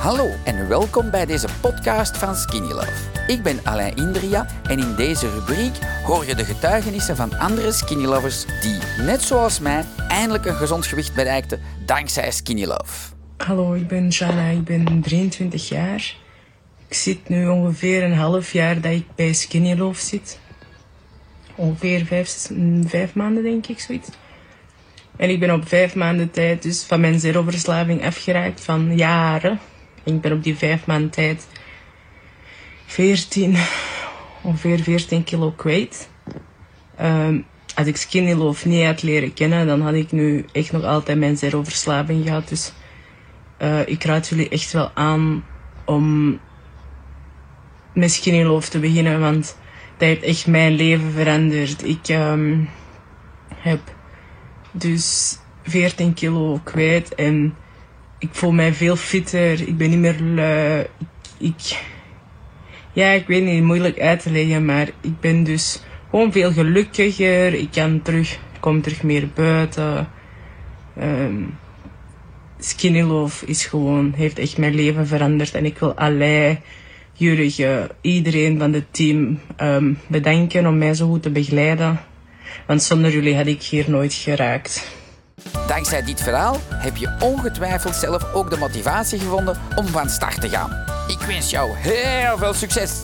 Hallo en welkom bij deze podcast van Skinny Love. Ik ben Alain Indria en in deze rubriek hoor je de getuigenissen van andere Skinny Lovers die, net zoals mij, eindelijk een gezond gewicht bereikten dankzij Skinny Love. Hallo, ik ben Jana, ik ben 23 jaar. Ik zit nu ongeveer een half jaar dat ik bij Skinny Love zit. Ongeveer vijf, vijf maanden denk ik, zoiets. En ik ben op vijf maanden tijd dus van mijn zero-verslaving afgeraakt van jaren. Ik ben op die vijf maanden tijd 14, ongeveer 14 kilo kwijt. Ehm, als ik Skinny Love niet had leren kennen, dan had ik nu echt nog altijd mijn zero-verslaving gehad. Dus eh, ik raad jullie echt wel aan om met Skinny Love te beginnen, want dat heeft echt mijn leven veranderd. Ik ehm, heb dus 14 kilo kwijt en ik voel mij veel fitter. Ik ben niet meer lui. Ik, ja, ik weet niet, moeilijk uit te leggen, maar ik ben dus gewoon veel gelukkiger. Ik kan terug, kom terug meer buiten. Um, Skinny Love is gewoon, heeft echt mijn leven veranderd. En ik wil allerlei jullie, iedereen van het team um, bedanken om mij zo goed te begeleiden. Want zonder jullie had ik hier nooit geraakt. Dankzij dit verhaal heb je ongetwijfeld zelf ook de motivatie gevonden om van start te gaan. Ik wens jou heel veel succes!